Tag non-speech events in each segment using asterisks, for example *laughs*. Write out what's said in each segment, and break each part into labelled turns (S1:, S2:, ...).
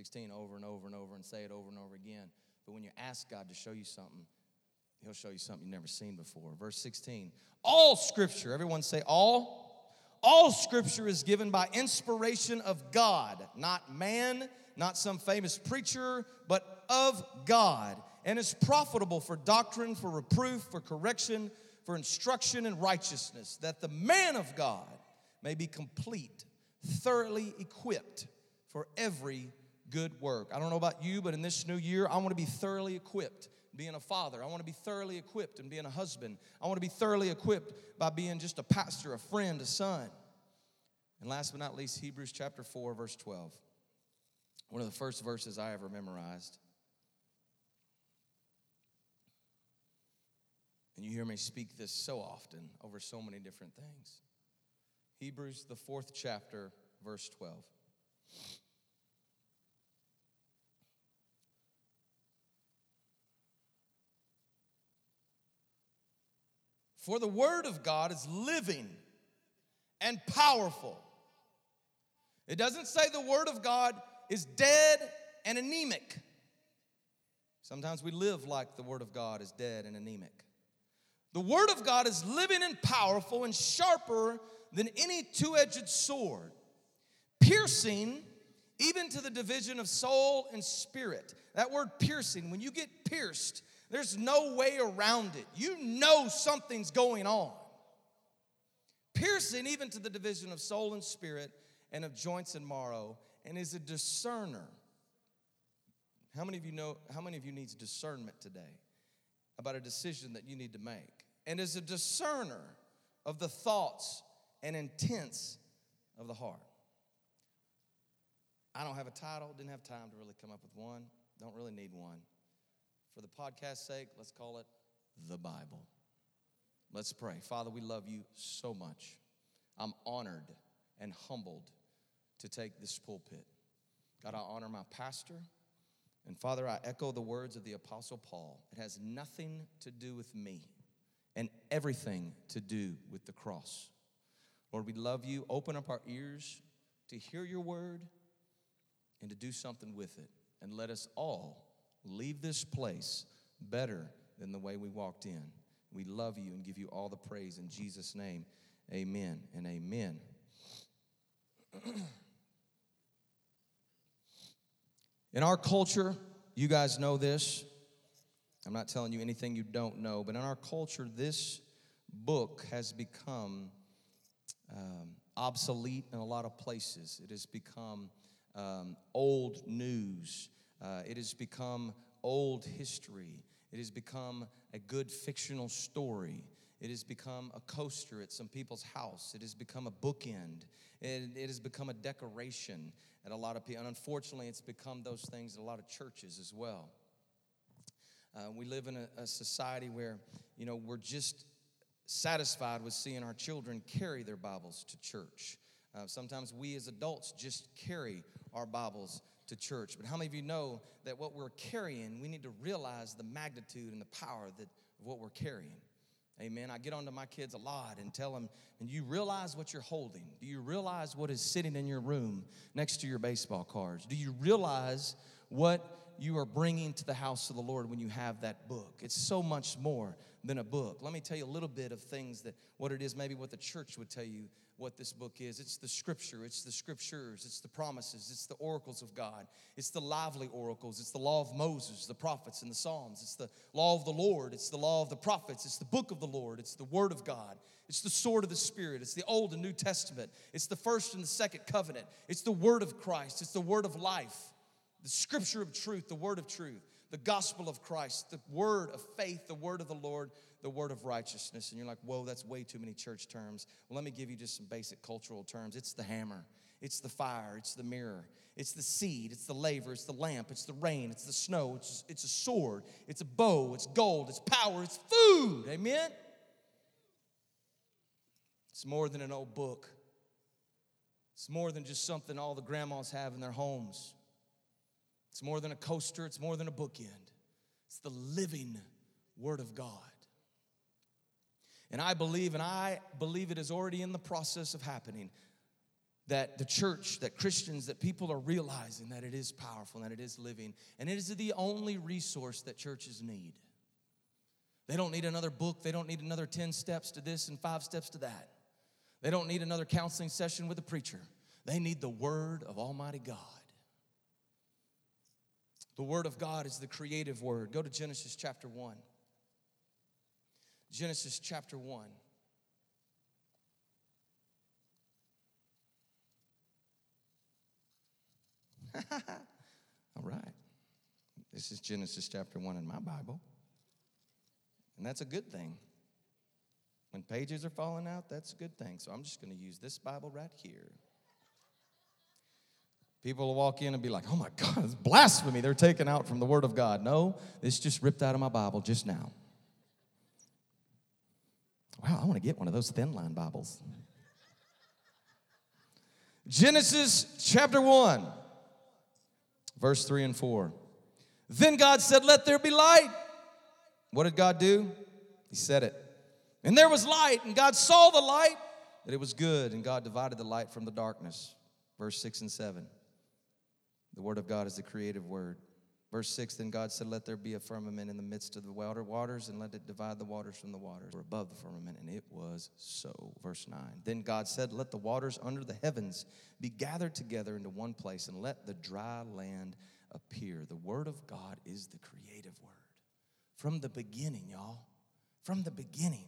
S1: 16 over and over and over and say it over and over again. But when you ask God to show you something, He'll show you something you've never seen before. Verse 16 All scripture, everyone say, all. All scripture is given by inspiration of God, not man, not some famous preacher, but of God, and is profitable for doctrine, for reproof, for correction, for instruction in righteousness, that the man of God may be complete, thoroughly equipped for every good work. I don't know about you, but in this new year, I want to be thoroughly equipped being a father. I want to be thoroughly equipped and being a husband. I want to be thoroughly equipped by being just a pastor, a friend, a son. And last but not least, Hebrews chapter 4, verse 12. One of the first verses I ever memorized. And you hear me speak this so often over so many different things. Hebrews, the fourth chapter, verse 12. For the word of God is living and powerful. It doesn't say the word of God is dead and anemic. Sometimes we live like the word of God is dead and anemic. The word of God is living and powerful and sharper than any two edged sword, piercing even to the division of soul and spirit. That word piercing, when you get pierced, there's no way around it. You know something's going on. Piercing even to the division of soul and spirit and of joints and marrow, and is a discerner. How many of you know, how many of you needs discernment today about a decision that you need to make? And is a discerner of the thoughts and intents of the heart. I don't have a title, didn't have time to really come up with one, don't really need one. For the podcast's sake, let's call it the Bible. Let's pray. Father, we love you so much. I'm honored and humbled to take this pulpit. God, I honor my pastor. And Father, I echo the words of the Apostle Paul. It has nothing to do with me and everything to do with the cross. Lord, we love you. Open up our ears to hear your word and to do something with it. And let us all leave this place better than the way we walked in. We love you and give you all the praise in Jesus' name. Amen and amen. *clears throat* in our culture, you guys know this. I'm not telling you anything you don't know, but in our culture, this book has become um, obsolete in a lot of places. It has become um, old news. Uh, it has become old history. It has become a good fictional story. It has become a coaster at some people's house. It has become a bookend. It, it has become a decoration at a lot of people. And unfortunately, it's become those things at a lot of churches as well. Uh, we live in a, a society where, you know, we're just satisfied with seeing our children carry their Bibles to church. Uh, sometimes we as adults just carry our Bibles to church. But how many of you know that what we're carrying, we need to realize the magnitude and the power that, of what we're carrying? Amen. I get onto my kids a lot and tell them, and you realize what you're holding? Do you realize what is sitting in your room next to your baseball cards? Do you realize what you are bringing to the house of the Lord when you have that book? It's so much more than a book. Let me tell you a little bit of things that what it is, maybe what the church would tell you what this book is. It's the scripture, it's the scriptures, it's the promises, it's the oracles of God, it's the lively oracles, it's the law of Moses, the prophets, and the Psalms, it's the law of the Lord, it's the law of the prophets, it's the book of the Lord, it's the word of God, it's the sword of the Spirit, it's the Old and New Testament, it's the first and the second covenant, it's the word of Christ, it's the word of life, the scripture of truth, the word of truth, the gospel of Christ, the word of faith, the word of the Lord the word of righteousness. And you're like, whoa, that's way too many church terms. Well, let me give you just some basic cultural terms. It's the hammer, it's the fire, it's the mirror, it's the seed, it's the laver, it's the lamp, it's the rain, it's the snow, it's, it's a sword, it's a bow, it's gold, it's power, it's food. Amen? It's more than an old book. It's more than just something all the grandmas have in their homes. It's more than a coaster, it's more than a bookend. It's the living Word of God. And I believe, and I believe it is already in the process of happening, that the church, that Christians, that people are realizing that it is powerful that it is living. And it is the only resource that churches need. They don't need another book, they don't need another 10 steps to this and five steps to that. They don't need another counseling session with a preacher. They need the Word of Almighty God. The Word of God is the creative Word. Go to Genesis chapter 1. Genesis chapter 1. *laughs* All right. This is Genesis chapter 1 in my Bible. And that's a good thing. When pages are falling out, that's a good thing. So I'm just going to use this Bible right here. People will walk in and be like, oh my *laughs* God, it's blasphemy. They're taken out from the Word of God. No, it's just ripped out of my Bible just now. Wow, I want to get one of those thin line Bibles. Genesis chapter 1, verse 3 and 4. Then God said, Let there be light. What did God do? He said it. And there was light, and God saw the light, that it was good, and God divided the light from the darkness. Verse 6 and 7. The word of God is the creative word. Verse 6 Then God said, Let there be a firmament in the midst of the water waters, and let it divide the waters from the waters, or above the firmament. And it was so. Verse 9 Then God said, Let the waters under the heavens be gathered together into one place, and let the dry land appear. The word of God is the creative word. From the beginning, y'all. From the beginning.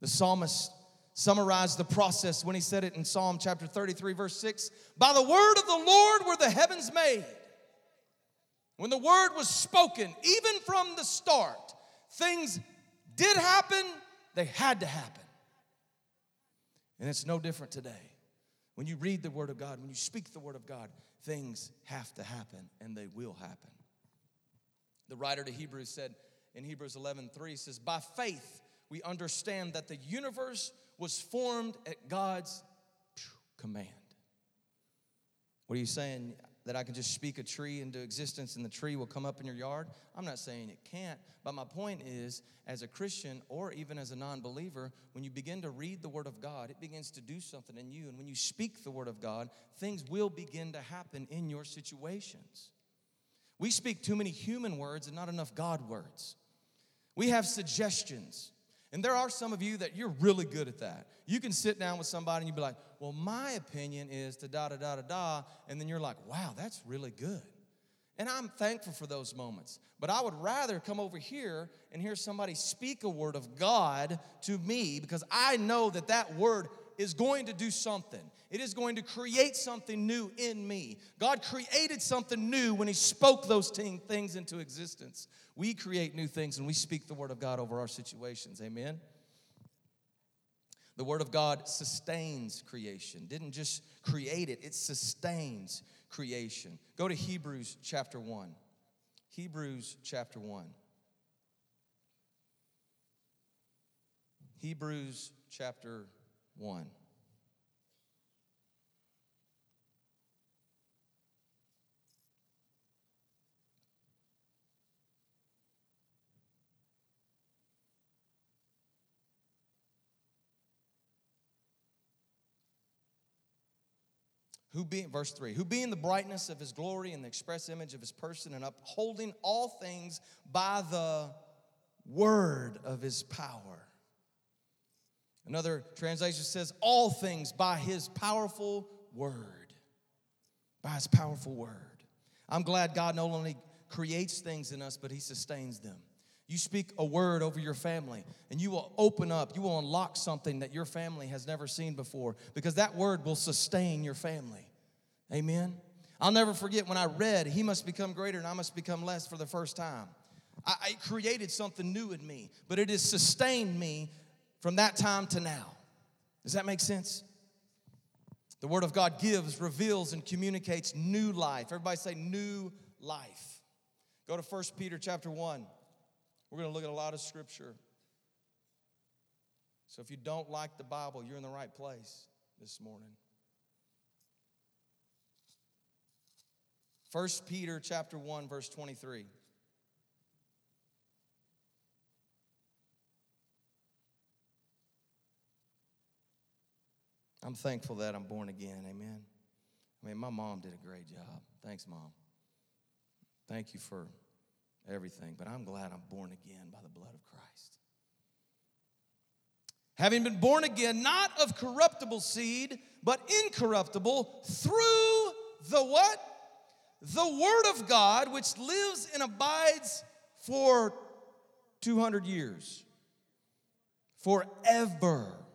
S1: The psalmist summarized the process when he said it in Psalm chapter 33, verse 6 By the word of the Lord were the heavens made. When the word was spoken, even from the start, things did happen, they had to happen. And it's no different today. When you read the word of God, when you speak the word of God, things have to happen and they will happen. The writer to Hebrews said in Hebrews 11 3 says, By faith, we understand that the universe was formed at God's command. What are you saying? That I can just speak a tree into existence and the tree will come up in your yard? I'm not saying it can't, but my point is, as a Christian or even as a non believer, when you begin to read the Word of God, it begins to do something in you. And when you speak the Word of God, things will begin to happen in your situations. We speak too many human words and not enough God words. We have suggestions. And there are some of you that you're really good at that. You can sit down with somebody and you'd be like, well, my opinion is to da da da da da. And then you're like, wow, that's really good. And I'm thankful for those moments. But I would rather come over here and hear somebody speak a word of God to me because I know that that word is going to do something. It is going to create something new in me. God created something new when He spoke those things into existence. We create new things and we speak the Word of God over our situations. Amen? The Word of God sustains creation, didn't just create it, it sustains creation. Go to Hebrews chapter 1. Hebrews chapter 1. Hebrews chapter 1. who being verse 3 who being the brightness of his glory and the express image of his person and upholding all things by the word of his power another translation says all things by his powerful word by his powerful word i'm glad god not only creates things in us but he sustains them you speak a word over your family, and you will open up, you will unlock something that your family has never seen before because that word will sustain your family. Amen. I'll never forget when I read, He must become greater and I must become less for the first time. I, I created something new in me, but it has sustained me from that time to now. Does that make sense? The Word of God gives, reveals, and communicates new life. Everybody say new life. Go to 1 Peter chapter 1. We're going to look at a lot of scripture. So if you don't like the Bible, you're in the right place this morning. 1 Peter chapter 1 verse 23. I'm thankful that I'm born again. Amen. I mean, my mom did a great job. Thanks, Mom. Thank you for everything, but I'm glad I'm born again by the blood of Christ. Having been born again, not of corruptible seed, but incorruptible, through the what? The Word of God, which lives and abides for 200 years. Forever.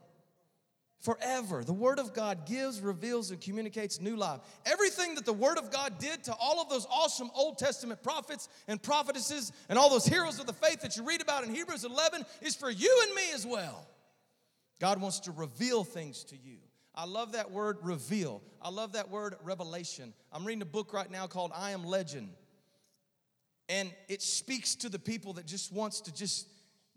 S1: Forever. The Word of God gives, reveals, and communicates new life. Everything that the Word of God did to all of those awesome Old Testament prophets and prophetesses and all those heroes of the faith that you read about in Hebrews 11 is for you and me as well. God wants to reveal things to you. I love that word reveal. I love that word revelation. I'm reading a book right now called I Am Legend. And it speaks to the people that just wants to just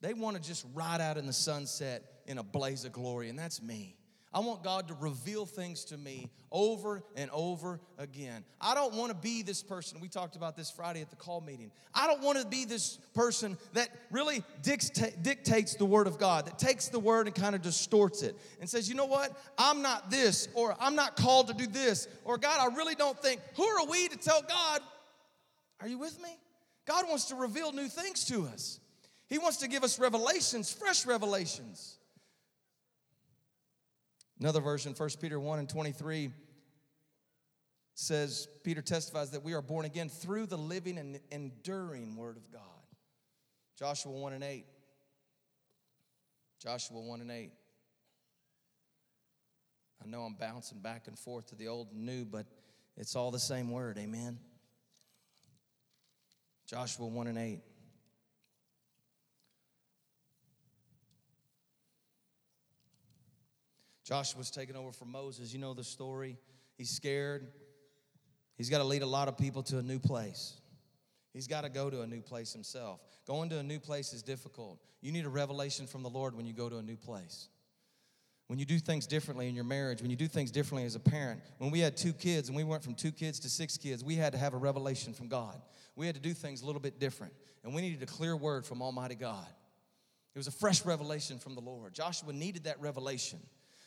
S1: they want to just ride out in the sunset in a blaze of glory, and that's me. I want God to reveal things to me over and over again. I don't want to be this person. We talked about this Friday at the call meeting. I don't want to be this person that really dictates the Word of God, that takes the Word and kind of distorts it and says, you know what? I'm not this, or I'm not called to do this, or God, I really don't think. Who are we to tell God, are you with me? God wants to reveal new things to us. He wants to give us revelations, fresh revelations. Another version, 1 Peter 1 and 23, says, Peter testifies that we are born again through the living and enduring Word of God. Joshua 1 and 8. Joshua 1 and 8. I know I'm bouncing back and forth to the old and new, but it's all the same word. Amen. Joshua 1 and 8. Joshua's taking over from Moses. You know the story. He's scared. He's got to lead a lot of people to a new place. He's got to go to a new place himself. Going to a new place is difficult. You need a revelation from the Lord when you go to a new place. When you do things differently in your marriage, when you do things differently as a parent. When we had two kids and we went from two kids to six kids, we had to have a revelation from God. We had to do things a little bit different. And we needed a clear word from Almighty God. It was a fresh revelation from the Lord. Joshua needed that revelation.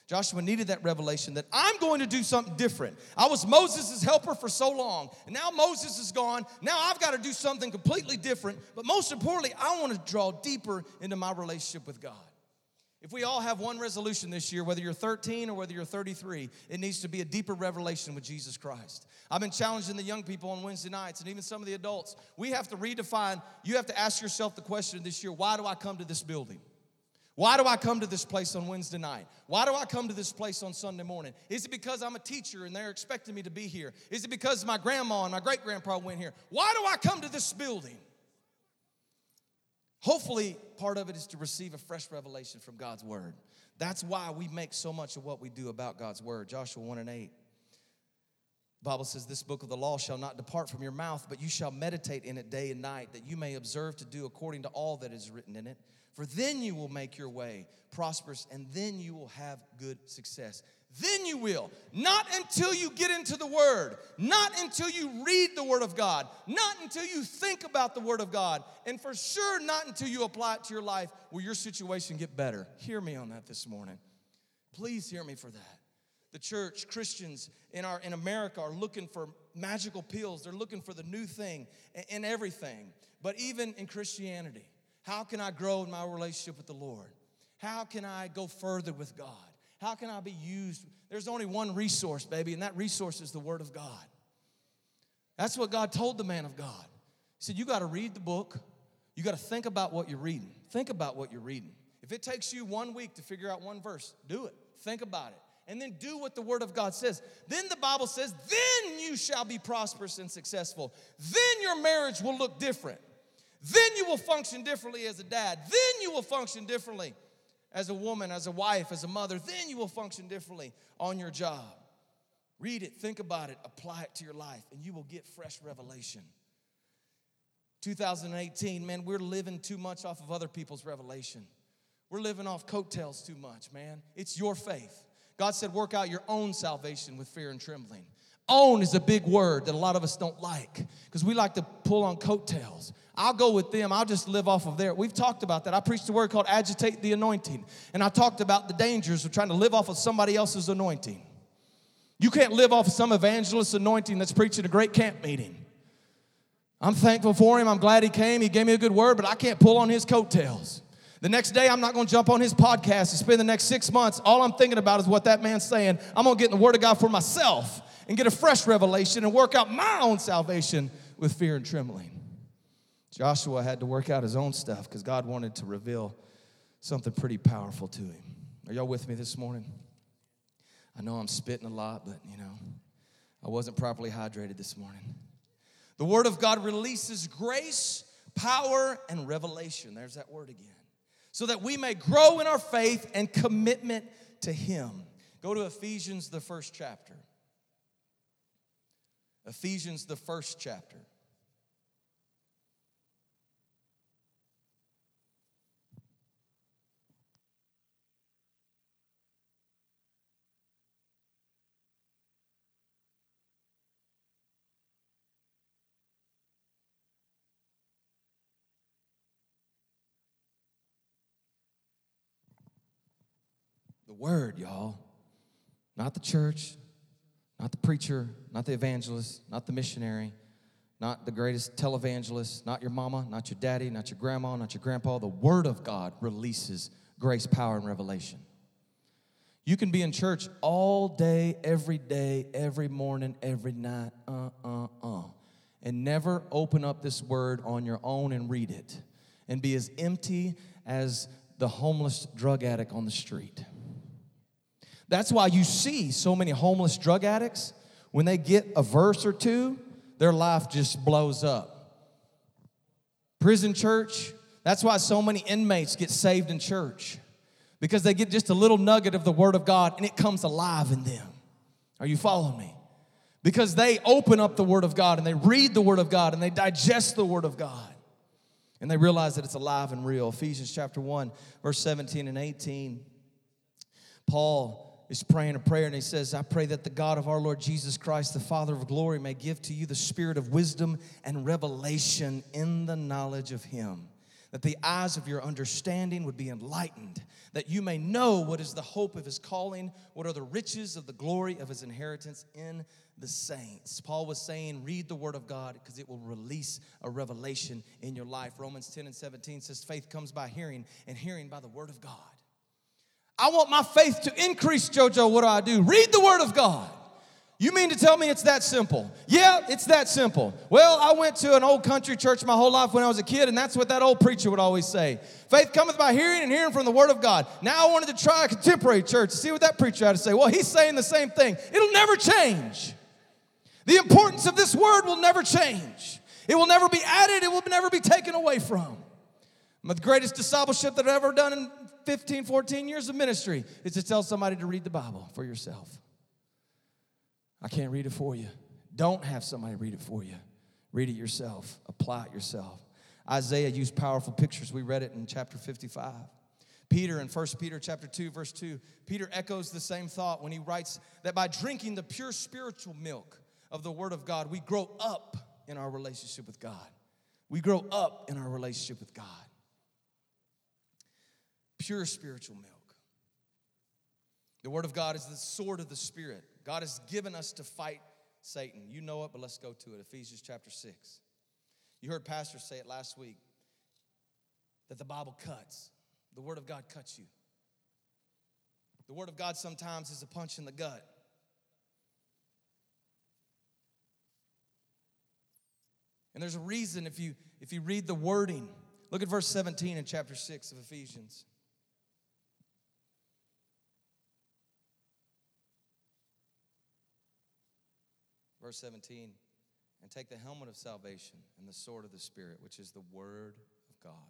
S1: Joshua needed that revelation that I'm going to do something different. I was Moses' helper for so long, and now Moses is gone. Now I've got to do something completely different. But most importantly, I want to draw deeper into my relationship with God. If we all have one resolution this year, whether you're 13 or whether you're 33, it needs to be a deeper revelation with Jesus Christ. I've been challenging the young people on Wednesday nights and even some of the adults. We have to redefine, you have to ask yourself the question this year why do I come to this building? Why do I come to this place on Wednesday night? Why do I come to this place on Sunday morning? Is it because I'm a teacher and they're expecting me to be here? Is it because my grandma and my great grandpa went here? Why do I come to this building? Hopefully, part of it is to receive a fresh revelation from God's word. That's why we make so much of what we do about God's word. Joshua 1 and 8. Bible says, This book of the law shall not depart from your mouth, but you shall meditate in it day and night, that you may observe to do according to all that is written in it. For then you will make your way prosperous and then you will have good success. Then you will. Not until you get into the Word, not until you read the Word of God, not until you think about the Word of God, and for sure not until you apply it to your life will your situation get better. Hear me on that this morning. Please hear me for that. The church, Christians in, our, in America are looking for magical pills. They're looking for the new thing in everything, but even in Christianity. How can I grow in my relationship with the Lord? How can I go further with God? How can I be used? There's only one resource, baby, and that resource is the Word of God. That's what God told the man of God. He said, You got to read the book. You got to think about what you're reading. Think about what you're reading. If it takes you one week to figure out one verse, do it. Think about it. And then do what the Word of God says. Then the Bible says, Then you shall be prosperous and successful. Then your marriage will look different. Then you will function differently as a dad. Then you will function differently as a woman, as a wife, as a mother. Then you will function differently on your job. Read it, think about it, apply it to your life, and you will get fresh revelation. 2018, man, we're living too much off of other people's revelation. We're living off coattails too much, man. It's your faith. God said, work out your own salvation with fear and trembling. Own is a big word that a lot of us don't like because we like to pull on coattails. I'll go with them. I'll just live off of there. We've talked about that. I preached a word called agitate the anointing. And I talked about the dangers of trying to live off of somebody else's anointing. You can't live off of some evangelist's anointing that's preaching a great camp meeting. I'm thankful for him. I'm glad he came. He gave me a good word, but I can't pull on his coattails. The next day, I'm not going to jump on his podcast and spend the next six months. All I'm thinking about is what that man's saying. I'm going to get in the Word of God for myself and get a fresh revelation and work out my own salvation with fear and trembling. Joshua had to work out his own stuff because God wanted to reveal something pretty powerful to him. Are y'all with me this morning? I know I'm spitting a lot, but you know, I wasn't properly hydrated this morning. The Word of God releases grace, power, and revelation. There's that word again. So that we may grow in our faith and commitment to Him. Go to Ephesians, the first chapter. Ephesians, the first chapter. The word, y'all. Not the church, not the preacher, not the evangelist, not the missionary, not the greatest televangelist, not your mama, not your daddy, not your grandma, not your grandpa. The word of God releases grace, power, and revelation. You can be in church all day, every day, every morning, every night, uh, uh, uh, and never open up this word on your own and read it and be as empty as the homeless drug addict on the street. That's why you see so many homeless drug addicts, when they get a verse or two, their life just blows up. Prison church, that's why so many inmates get saved in church because they get just a little nugget of the Word of God and it comes alive in them. Are you following me? Because they open up the Word of God and they read the Word of God and they digest the Word of God and they realize that it's alive and real. Ephesians chapter 1, verse 17 and 18. Paul is praying a prayer and he says, I pray that the God of our Lord Jesus Christ, the Father of glory, may give to you the spirit of wisdom and revelation in the knowledge of him. That the eyes of your understanding would be enlightened, that you may know what is the hope of his calling, what are the riches of the glory of his inheritance in the saints. Paul was saying, read the word of God because it will release a revelation in your life. Romans 10 and 17 says, faith comes by hearing, and hearing by the word of God. I want my faith to increase, JoJo. What do I do? Read the Word of God. You mean to tell me it's that simple? Yeah, it's that simple. Well, I went to an old country church my whole life when I was a kid, and that's what that old preacher would always say. Faith cometh by hearing and hearing from the Word of God. Now I wanted to try a contemporary church to see what that preacher had to say. Well, he's saying the same thing. It'll never change. The importance of this Word will never change. It will never be added, it will never be taken away from. The greatest discipleship that I've ever done 15, 14 years of ministry is to tell somebody to read the Bible for yourself. I can't read it for you. Don't have somebody read it for you. Read it yourself, apply it yourself. Isaiah used powerful pictures. We read it in chapter 55. Peter in 1 Peter chapter 2 verse 2, Peter echoes the same thought when he writes that by drinking the pure spiritual milk of the word of God, we grow up in our relationship with God. We grow up in our relationship with God pure spiritual milk. The Word of God is the sword of the Spirit. God has given us to fight Satan. You know it, but let's go to it. Ephesians chapter 6. You heard pastors say it last week that the Bible cuts. The Word of God cuts you. The Word of God sometimes is a punch in the gut. And there's a reason if you if you read the wording. Look at verse 17 in chapter 6 of Ephesians. Verse 17, and take the helmet of salvation and the sword of the Spirit, which is the Word of God.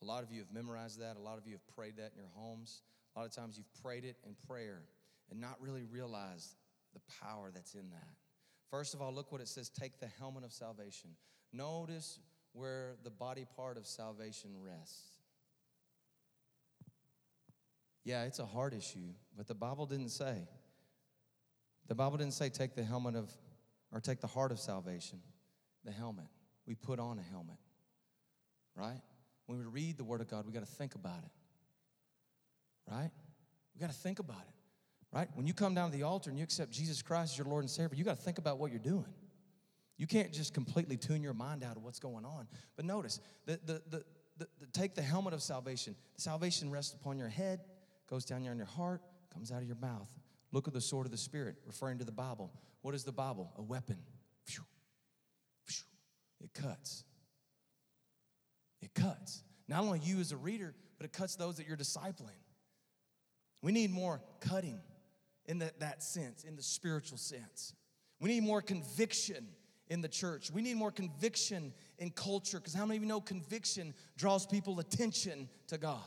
S1: A lot of you have memorized that. A lot of you have prayed that in your homes. A lot of times you've prayed it in prayer and not really realized the power that's in that. First of all, look what it says take the helmet of salvation. Notice where the body part of salvation rests. Yeah, it's a hard issue, but the Bible didn't say. The Bible didn't say take the helmet of, or take the heart of salvation. the helmet. We put on a helmet, right? When we read the Word of God, we got to think about it, right? We got to think about it, right? When you come down to the altar and you accept Jesus Christ as your Lord and Savior, you got to think about what you're doing. You can't just completely tune your mind out of what's going on. But notice, the, the, the, the, the take the helmet of salvation. Salvation rests upon your head, goes down on your heart, comes out of your mouth. Look at the sword of the Spirit, referring to the Bible. What is the Bible? A weapon. It cuts. It cuts. Not only you as a reader, but it cuts those that you're discipling. We need more cutting in the, that sense, in the spiritual sense. We need more conviction in the church. We need more conviction in culture because how many of you know conviction draws people attention to God?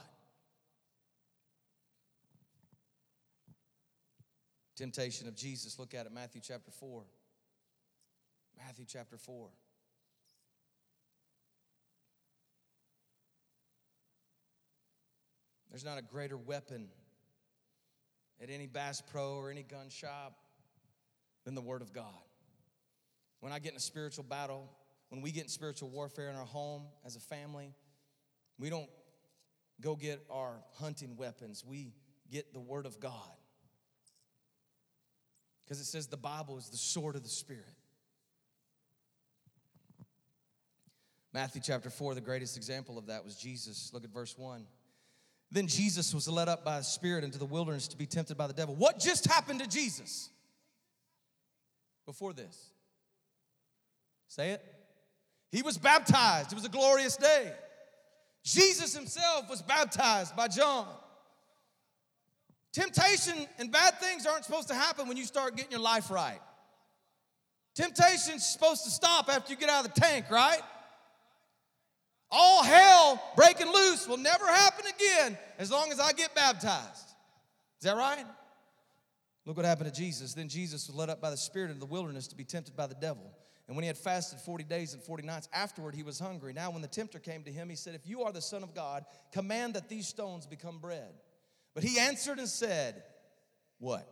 S1: Temptation of Jesus, look at it, Matthew chapter 4. Matthew chapter 4. There's not a greater weapon at any Bass Pro or any gun shop than the Word of God. When I get in a spiritual battle, when we get in spiritual warfare in our home as a family, we don't go get our hunting weapons. We get the Word of God. Because it says the Bible is the sword of the Spirit. Matthew chapter 4, the greatest example of that was Jesus. Look at verse 1. Then Jesus was led up by the Spirit into the wilderness to be tempted by the devil. What just happened to Jesus before this? Say it. He was baptized. It was a glorious day. Jesus himself was baptized by John. Temptation and bad things aren't supposed to happen when you start getting your life right. Temptation's supposed to stop after you get out of the tank, right? All hell breaking loose will never happen again as long as I get baptized. Is that right? Look what happened to Jesus. Then Jesus was led up by the Spirit into the wilderness to be tempted by the devil. And when he had fasted 40 days and 40 nights, afterward he was hungry. Now, when the tempter came to him, he said, If you are the Son of God, command that these stones become bread. But he answered and said, What?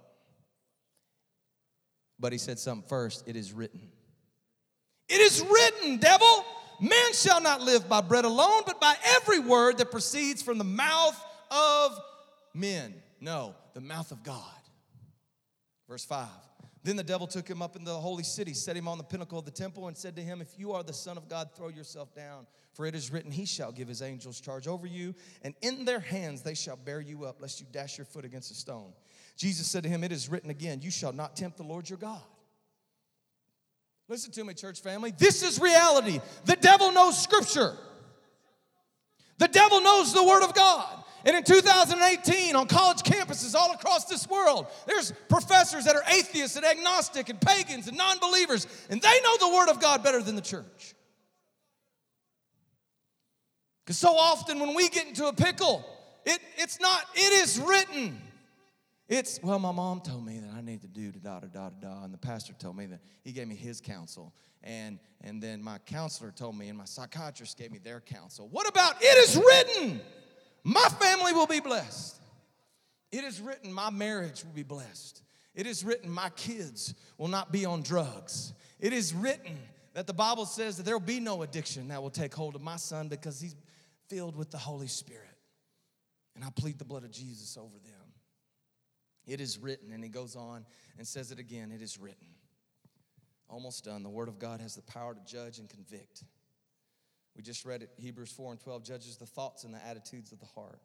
S1: But he said something first it is written. It is written, devil. Man shall not live by bread alone, but by every word that proceeds from the mouth of men. No, the mouth of God. Verse 5. Then the devil took him up into the holy city, set him on the pinnacle of the temple, and said to him, If you are the Son of God, throw yourself down. For it is written, He shall give His angels charge over you, and in their hands they shall bear you up, lest you dash your foot against a stone. Jesus said to him, It is written again, You shall not tempt the Lord your God. Listen to me, church family. This is reality. The devil knows Scripture, the devil knows the Word of God. And in 2018, on college campuses all across this world, there's professors that are atheists and agnostic and pagans and non believers, and they know the Word of God better than the church. Because so often when we get into a pickle, it, it's not, it is written. It's, well, my mom told me that I need to do da da da da da, and the pastor told me that he gave me his counsel, and and then my counselor told me, and my psychiatrist gave me their counsel. What about it is written? My family will be blessed. It is written, my marriage will be blessed. It is written, my kids will not be on drugs. It is written that the Bible says that there will be no addiction that will take hold of my son because he's filled with the Holy Spirit. And I plead the blood of Jesus over them. It is written, and he goes on and says it again it is written. Almost done. The Word of God has the power to judge and convict. We just read it, Hebrews 4 and 12 judges the thoughts and the attitudes of the heart.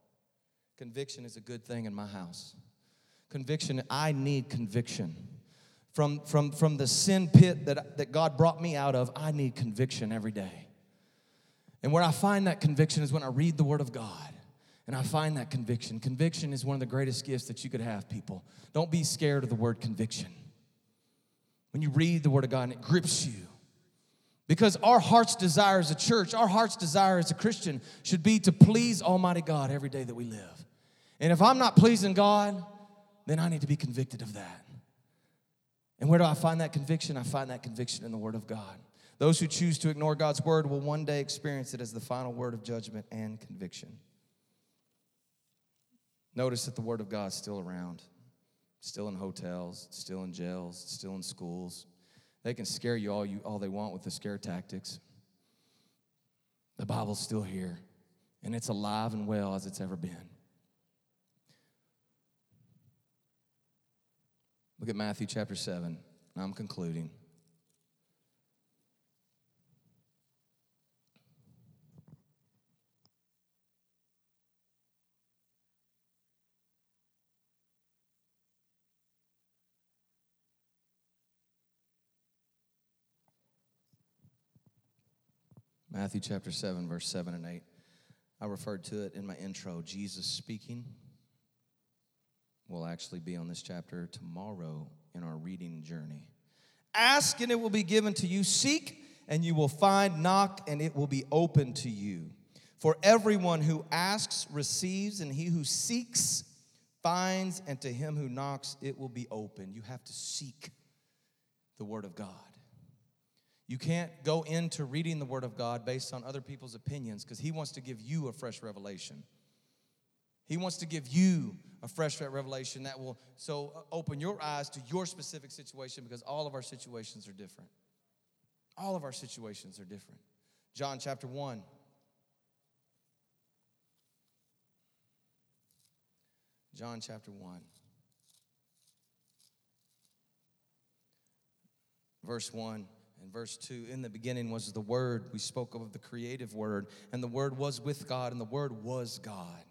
S1: Conviction is a good thing in my house. Conviction, I need conviction. From, from, from the sin pit that, that God brought me out of, I need conviction every day. And where I find that conviction is when I read the Word of God. And I find that conviction. Conviction is one of the greatest gifts that you could have, people. Don't be scared of the word conviction. When you read the Word of God and it grips you, because our heart's desire as a church, our heart's desire as a Christian should be to please Almighty God every day that we live. And if I'm not pleasing God, then I need to be convicted of that. And where do I find that conviction? I find that conviction in the Word of God. Those who choose to ignore God's Word will one day experience it as the final word of judgment and conviction. Notice that the Word of God is still around, still in hotels, still in jails, still in schools, They can scare you all you all they want with the scare tactics. The Bible's still here, and it's alive and well as it's ever been. Look at Matthew chapter 7. I'm concluding. Matthew chapter 7, verse 7 and 8. I referred to it in my intro. Jesus speaking will actually be on this chapter tomorrow in our reading journey. Ask and it will be given to you. Seek and you will find. Knock and it will be open to you. For everyone who asks receives, and he who seeks finds, and to him who knocks it will be open. You have to seek the Word of God. You can't go into reading the Word of God based on other people's opinions because He wants to give you a fresh revelation. He wants to give you a fresh revelation that will so uh, open your eyes to your specific situation because all of our situations are different. All of our situations are different. John chapter 1. John chapter 1. Verse 1. In verse 2, in the beginning was the Word. We spoke of the creative Word, and the Word was with God, and the Word was God.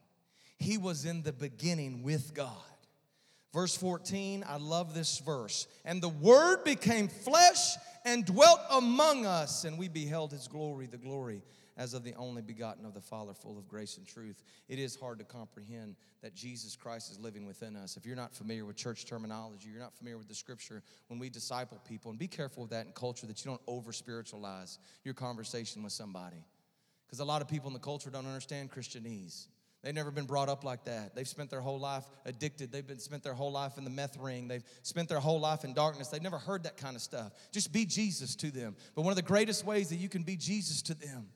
S1: He was in the beginning with God. Verse 14, I love this verse. And the Word became flesh and dwelt among us, and we beheld His glory, the glory as of the only begotten of the Father, full of grace and truth. It is hard to comprehend that Jesus Christ is living within us. If you're not familiar with church terminology, you're not familiar with the scripture, when we disciple people, and be careful with that in culture that you don't over spiritualize your conversation with somebody. Because a lot of people in the culture don't understand Christianese. They've never been brought up like that. They've spent their whole life addicted. They've been spent their whole life in the meth ring. They've spent their whole life in darkness. They've never heard that kind of stuff. Just be Jesus to them. But one of the greatest ways that you can be Jesus to them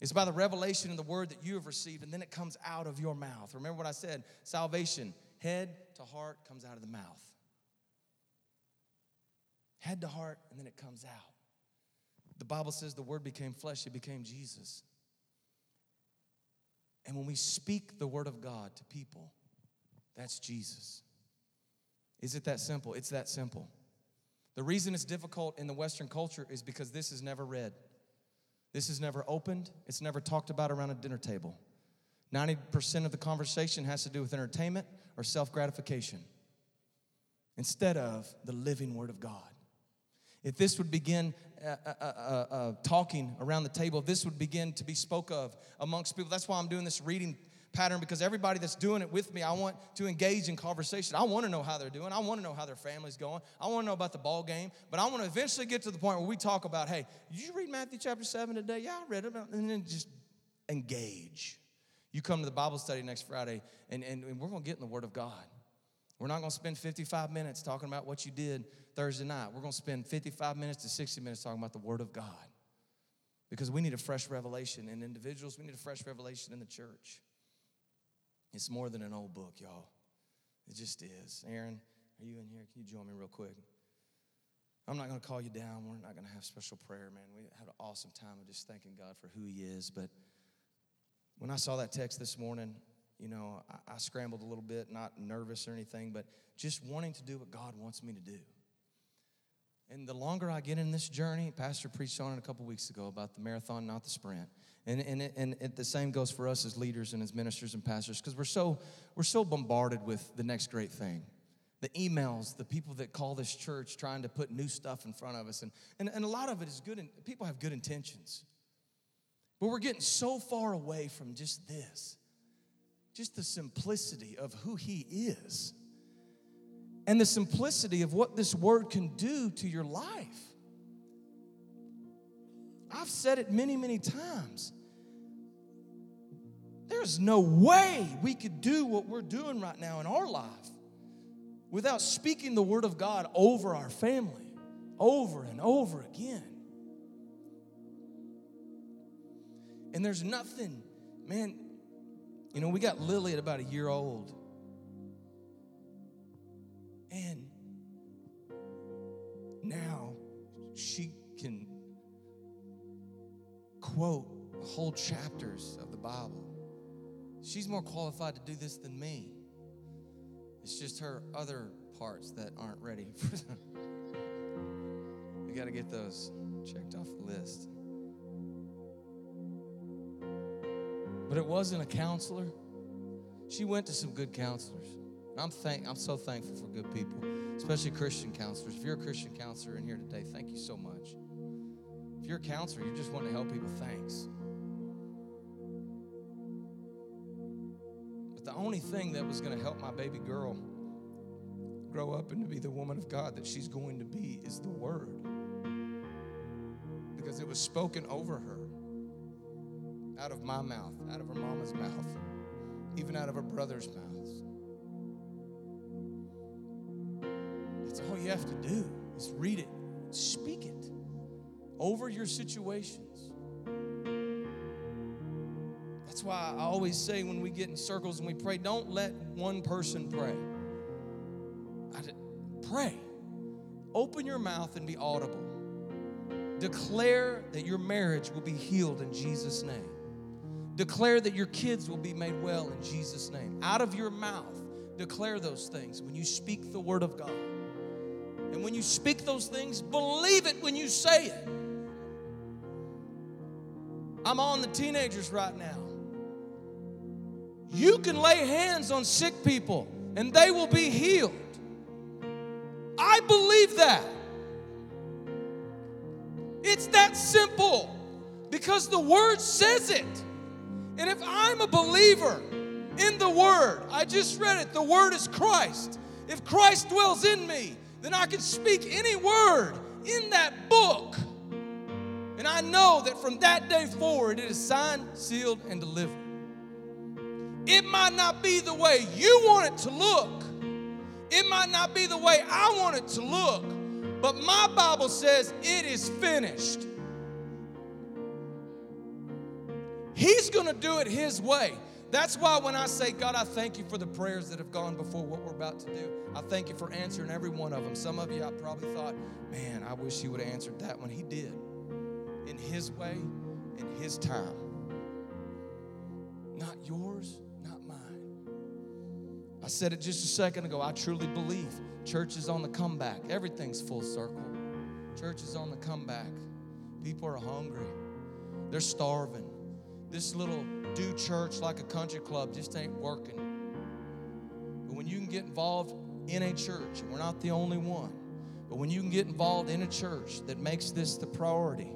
S1: is by the revelation and the word that you have received, and then it comes out of your mouth. Remember what I said salvation, head to heart, comes out of the mouth. Head to heart, and then it comes out. The Bible says the word became flesh, it became Jesus. And when we speak the word of God to people, that's Jesus. Is it that simple? It's that simple. The reason it's difficult in the Western culture is because this is never read. This is never opened, it's never talked about around a dinner table. 90% of the conversation has to do with entertainment or self gratification instead of the living Word of God. If this would begin uh uh, uh, uh, uh, talking around the table, this would begin to be spoke of amongst people. That's why I'm doing this reading pattern because everybody that's doing it with me, I want to engage in conversation. I want to know how they're doing. I want to know how their family's going. I want to know about the ball game. But I want to eventually get to the point where we talk about, hey, did you read Matthew chapter 7 today? Yeah, I read it. And then just engage. You come to the Bible study next Friday, and, and, and we're going to get in the Word of God. We're not going to spend 55 minutes talking about what you did Thursday night. We're going to spend 55 minutes to 60 minutes talking about the Word of God. Because we need a fresh revelation in individuals, we need a fresh revelation in the church. It's more than an old book, y'all. It just is. Aaron, are you in here? Can you join me real quick? I'm not going to call you down. We're not going to have special prayer, man. We had an awesome time of just thanking God for who He is. But when I saw that text this morning, you know, I, I scrambled a little bit, not nervous or anything, but just wanting to do what God wants me to do. And the longer I get in this journey, Pastor preached on it a couple weeks ago about the marathon, not the sprint. And, and, it, and it, the same goes for us as leaders and as ministers and pastors because we're so, we're so bombarded with the next great thing. The emails, the people that call this church trying to put new stuff in front of us. And, and, and a lot of it is good, and people have good intentions. But we're getting so far away from just this, just the simplicity of who He is and the simplicity of what this word can do to your life. I've said it many, many times. There's no way we could do what we're doing right now in our life without speaking the word of God over our family over and over again. And there's nothing, man, you know, we got Lily at about a year old. And now she can quote whole chapters of the Bible. She's more qualified to do this than me. It's just her other parts that aren't ready. *laughs* we got to get those checked off the list. But it wasn't a counselor. She went to some good counselors. I'm thank I'm so thankful for good people, especially Christian counselors. If you're a Christian counselor in here today, thank you so much. If you're a counselor, you just want to help people, thanks. But the only thing that was going to help my baby girl grow up and to be the woman of God that she's going to be is the word. Because it was spoken over her out of my mouth, out of her mama's mouth, even out of her brother's mouth. That's all you have to do is read it, speak it over your situations. That's why I always say when we get in circles and we pray, don't let one person pray. pray. Open your mouth and be audible. Declare that your marriage will be healed in Jesus' name. Declare that your kids will be made well in Jesus' name. Out of your mouth, declare those things when you speak the word of God. And when you speak those things, believe it when you say it. I'm on the teenagers right now. You can lay hands on sick people and they will be healed. I believe that. It's that simple because the word says it. And if I'm a believer in the word, I just read it, the word is Christ. If Christ dwells in me, then I can speak any word in that book. And I know that from that day forward, it is signed, sealed, and delivered. It might not be the way you want it to look, it might not be the way I want it to look, but my Bible says it is finished. He's going to do it His way. That's why when I say, God, I thank you for the prayers that have gone before what we're about to do. I thank you for answering every one of them. Some of you, I probably thought, man, I wish he would have answered that one. He did in his way, in his time. Not yours, not mine. I said it just a second ago. I truly believe church is on the comeback. Everything's full circle. Church is on the comeback. People are hungry, they're starving. This little do church like a country club just ain't working. But when you can get involved in a church, and we're not the only one, but when you can get involved in a church that makes this the priority,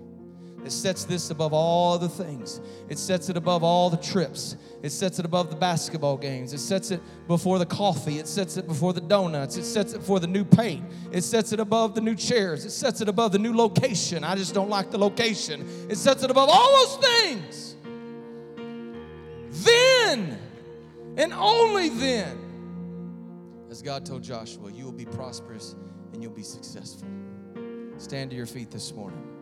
S1: it sets this above all other things. It sets it above all the trips. It sets it above the basketball games. It sets it before the coffee. It sets it before the donuts. It sets it before the new paint. It sets it above the new chairs. It sets it above the new location. I just don't like the location. It sets it above all those things. Then, and only then, as God told Joshua, you will be prosperous and you'll be successful. Stand to your feet this morning.